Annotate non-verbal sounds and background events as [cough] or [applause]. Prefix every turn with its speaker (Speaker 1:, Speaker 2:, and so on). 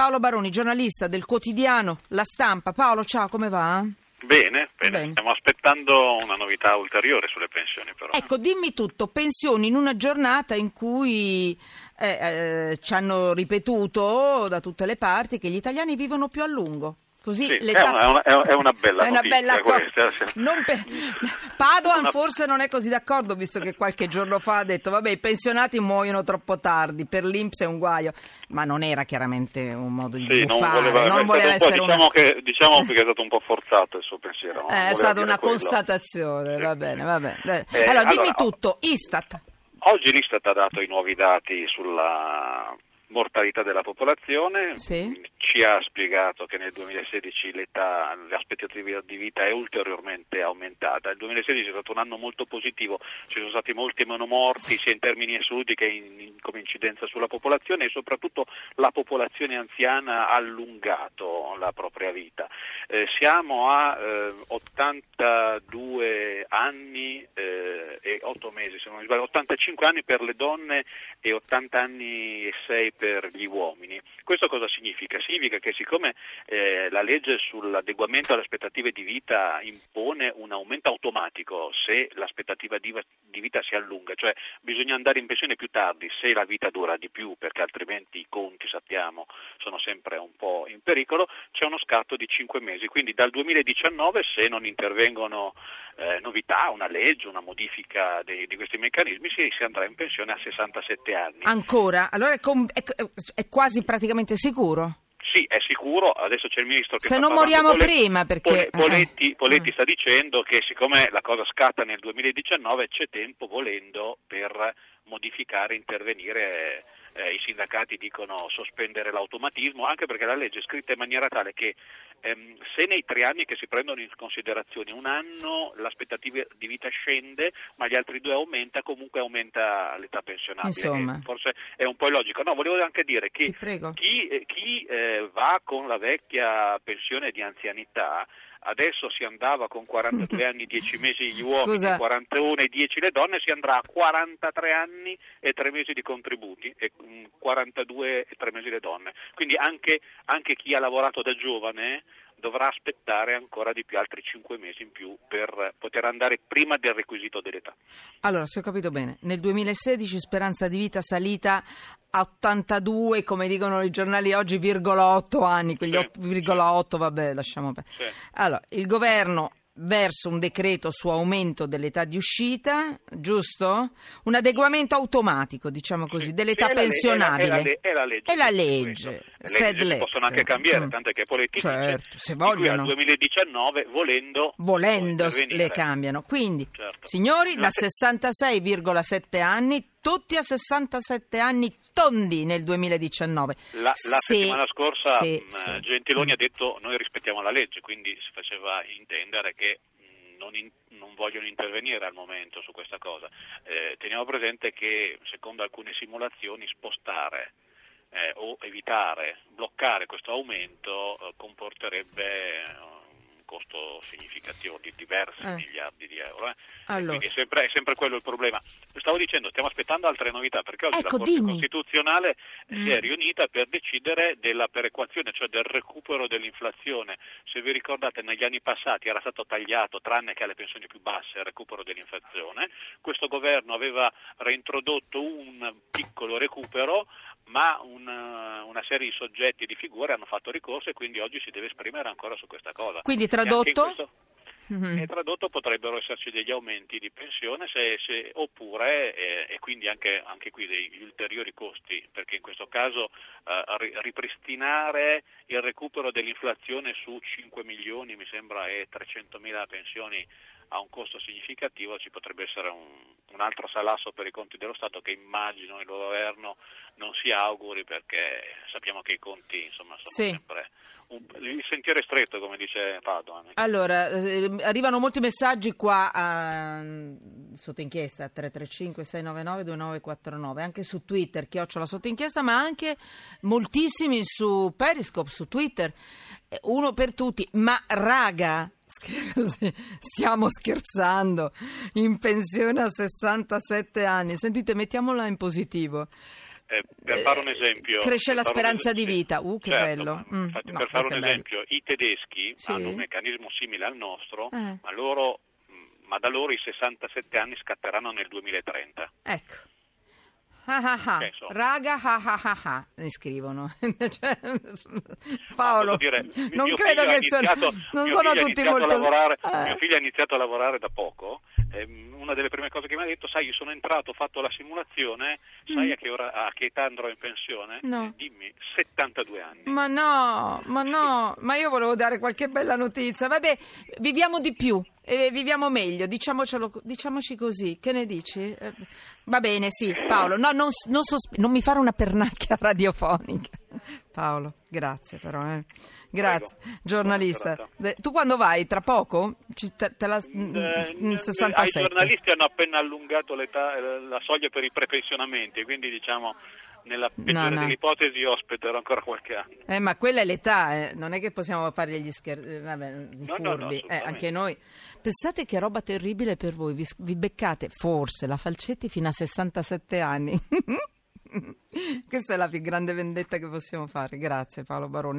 Speaker 1: Paolo Baroni, giornalista del quotidiano La Stampa. Paolo, ciao, come va?
Speaker 2: Bene, bene,
Speaker 1: Bene.
Speaker 2: stiamo aspettando una novità ulteriore sulle pensioni però.
Speaker 1: Ecco, dimmi tutto, pensioni in una giornata in cui eh, eh, ci hanno ripetuto da tutte le parti che gli italiani vivono più a lungo. Così
Speaker 2: Sì, è una- è una- è una- bella
Speaker 1: È una bella co-
Speaker 2: questa,
Speaker 1: non pe- [laughs] Padoan
Speaker 2: Una-
Speaker 1: forse non è così d'accordo, visto che qualche giorno fa ha detto vabbè i pensionati muoiono troppo tardi, per l'Inps è un guaio, ma non era chiaramente un modo di
Speaker 2: Sì, non
Speaker 1: buffare,
Speaker 2: voleva,
Speaker 1: non voleva
Speaker 2: stato un
Speaker 1: essere una...
Speaker 2: diciamo, che, diciamo che è [laughs] stato un po' forzato il suo pensiero. non
Speaker 1: Eh, è
Speaker 2: voleva
Speaker 1: stata una
Speaker 2: quello.
Speaker 1: constatazione,
Speaker 2: Sì.
Speaker 1: va bene, va bene.
Speaker 2: Eh,
Speaker 1: allora, dimmi
Speaker 2: allora,
Speaker 1: tutto, Istat.
Speaker 2: Oggi l'Istat ha dato i nuovi dati sulla mortalità della popolazione,
Speaker 1: Sì.
Speaker 2: Ci ha spiegato che nel 2016 l'età, l'aspettativa di vita è ulteriormente aumentata. Il 2016 è stato un anno molto positivo, ci sono stati molti meno morti sia in termini assoluti che in, in- come incidenza sulla popolazione e soprattutto la popolazione anziana ha allungato la propria vita. Eh, siamo a eh, 82 anni eh, e 8 mesi, se non mi sbaglio, 85 anni per le donne e 80 anni e 6 per gli uomini. Questo cosa significa? Significa che siccome eh, la legge sull'adeguamento alle aspettative di vita impone un aumento automatico se l'aspettativa di, di vita si allunga, cioè bisogna andare in pensione più tardi se la vita dura di più perché altrimenti i conti sappiamo sono sempre un po' in pericolo, c'è uno scatto di 5 mesi, quindi dal 2019 se non intervengono eh, novità, una legge, una modifica dei- di questi meccanismi si, si andrà in pensione a 67 anni.
Speaker 1: Ancora? Allora è, com- è- è quasi praticamente sicuro?
Speaker 2: Sì, è sicuro, adesso c'è il ministro che
Speaker 1: Se non moriamo
Speaker 2: Poletti-
Speaker 1: prima, perché-
Speaker 2: Pole- Poletti,
Speaker 1: eh.
Speaker 2: Poletti
Speaker 1: Eh.
Speaker 2: sta dicendo che siccome la cosa scatta nel 2019 c'è tempo volendo per modificare, intervenire. Sindacati dicono sospendere l'automatismo, anche perché la legge è scritta in maniera tale che ehm, se nei tre anni che si prendono in considerazione un anno l'aspettativa di vita scende, ma gli altri due aumenta, comunque aumenta l'età pensionabile.
Speaker 1: Insomma.
Speaker 2: Forse è un po' illogico. No, volevo anche dire che chi, eh, chi, eh, va con la vecchia pensione di anzianità adesso si andava con 42 anni 10 mesi gli [laughs] uomini,
Speaker 1: Scusa.
Speaker 2: 41 e 10 le donne, si andrà a 43 anni e 3 mesi di contributi e mm, 42 e 3 mesi le donne. Quindi anche, anche chi ha lavorato da giovane dovrà aspettare ancora di più altri 5 mesi in più per poter andare prima del requisito dell'età.
Speaker 1: Allora, se ho capito bene, nel 2016 speranza di vita salita a 82, come dicono i giornali oggi, virgola 8 anni, quegli
Speaker 2: Sì,
Speaker 1: 8,8, vabbè, lasciamo perdere.
Speaker 2: Sì.
Speaker 1: Allora, il governo verso un decreto su aumento dell'età di uscita, giusto? Un adeguamento automatico, diciamo così,
Speaker 2: Sì,
Speaker 1: dell'età
Speaker 2: sì, le-
Speaker 1: pensionabile.
Speaker 2: È la, le- è la legge.
Speaker 1: È la legge.
Speaker 2: Le possono anche cambiare,
Speaker 1: Mm.
Speaker 2: tanto che Poletti
Speaker 1: Certo,
Speaker 2: dice
Speaker 1: se vogliono.
Speaker 2: al 2019 volendo
Speaker 1: volendo le cambiano. Quindi,
Speaker 2: Certo.
Speaker 1: signori, da
Speaker 2: Ma-
Speaker 1: 66,7 anni, tutti a 67 anni tondi nel 2019.
Speaker 2: La, la
Speaker 1: Se-
Speaker 2: settimana scorsa
Speaker 1: se-
Speaker 2: mh,
Speaker 1: se-
Speaker 2: Gentiloni ha detto noi rispettiamo la legge, quindi si faceva intendere che mh, non, in- non vogliono intervenire al momento su questa cosa. Eh, teniamo presente che secondo alcune simulazioni spostare eh, o evitare, bloccare questo aumento eh, comporterebbe eh, costo significativo di diversi
Speaker 1: Eh.
Speaker 2: miliardi di euro. eh.
Speaker 1: Allora.
Speaker 2: Quindi è sempre, è sempre quello il problema. Stavo dicendo, stiamo aspettando altre novità perché oggi
Speaker 1: Ecco,
Speaker 2: la Corte
Speaker 1: dimmi.
Speaker 2: Costituzionale
Speaker 1: Mm.
Speaker 2: si è riunita per decidere della perequazione, cioè del recupero dell'inflazione. Se vi ricordate, negli anni passati era stato tagliato, tranne che alle pensioni più basse, il recupero dell'inflazione. Questo governo aveva reintrodotto un piccolo recupero, ma una, una serie di soggetti e di figure hanno fatto ricorso e quindi oggi si deve esprimere ancora su questa cosa.
Speaker 1: Quindi tradotto? Mhm.
Speaker 2: e tradotto potrebbero esserci degli aumenti di pensione se- se- oppure, eh, e quindi anche, anche qui degli ulteriori costi, perché in questo caso eh, ri- ripristinare il recupero dell'inflazione su 5 milioni, mi sembra, e 300 mila pensioni a un costo significativo, ci potrebbe essere un, un altro salasso per i conti dello Stato che immagino il governo non si auguri perché sappiamo che i conti insomma, sono
Speaker 1: Sì.
Speaker 2: sempre il sentiero è stretto come dice Padoan.
Speaker 1: Allora, eh, arrivano molti messaggi qua a- sotto inchiesta 335 699 2949, anche su Twitter, chiocciola sotto inchiesta, ma anche moltissimi su Periscope, su Twitter. Eh, Uno per tutti, ma raga, [laughs] stiamo scherzando, in pensione a 67 anni. Sentite, mettiamola in positivo.
Speaker 2: Eh, per fare un esempio...
Speaker 1: Cresce la speranza di
Speaker 2: sì,
Speaker 1: vita, uh che
Speaker 2: certo,
Speaker 1: bello.
Speaker 2: ma
Speaker 1: Mm,
Speaker 2: infatti,
Speaker 1: no,
Speaker 2: per fare un esempio, i tedeschi
Speaker 1: Sì.
Speaker 2: hanno un meccanismo simile al nostro,
Speaker 1: Eh.
Speaker 2: ma, loro, mh, ma da loro i 67 anni scatteranno nel 2030.
Speaker 1: Ecco. Ah, ah, ah. Raga, ah, ah, ah, ah, ne scrivono. [laughs] Cioè, Paolo,
Speaker 2: dire, mi-
Speaker 1: non credo che sono,
Speaker 2: iniziato-
Speaker 1: non sono tutti molto...
Speaker 2: lavorare-
Speaker 1: Eh.
Speaker 2: Mio figlio ha iniziato a lavorare da poco. Ehm, una delle prime cose che mi ha detto, sai, io sono entrato, ho fatto la simulazione, sai a, che ora- a che età andrò in pensione?
Speaker 1: Mm. No.
Speaker 2: Dimmi, 72 anni.
Speaker 1: Ma no, ma no, ma io volevo dare qualche bella notizia. Vabbè, viviamo di più, e viviamo meglio, diciamoci così. Che ne dici? Eh, Va bene, sì, [laughs] Paolo, no, non, non sosp- non mi fare una pernacchia [laughs] radiofonica. [laughs] Paolo, grazie però, eh. Grazie,
Speaker 2: Prego.
Speaker 1: giornalista. Tu quando vai? Tra poco? Ci- te, te la,
Speaker 2: Eh,
Speaker 1: mm,
Speaker 2: eh,
Speaker 1: 67.
Speaker 2: Ai giornalisti hanno appena allungato l'età, eh, la soglia per i prepensionamenti, quindi diciamo nella peggiore
Speaker 1: no.
Speaker 2: delle ipotesi io aspetterò ancora qualche anno.
Speaker 1: Eh, ma quella è l'età, eh. non è che possiamo fare gli scherzi, vabbè, i
Speaker 2: No, no, no,
Speaker 1: furbi, eh, anche noi. Pensate che roba terribile per voi, vi, vi beccate forse la Falcetti fino a 67 anni. [laughs] [laughs] Questa è la più grande vendetta che possiamo fare. Grazie Paolo Barone.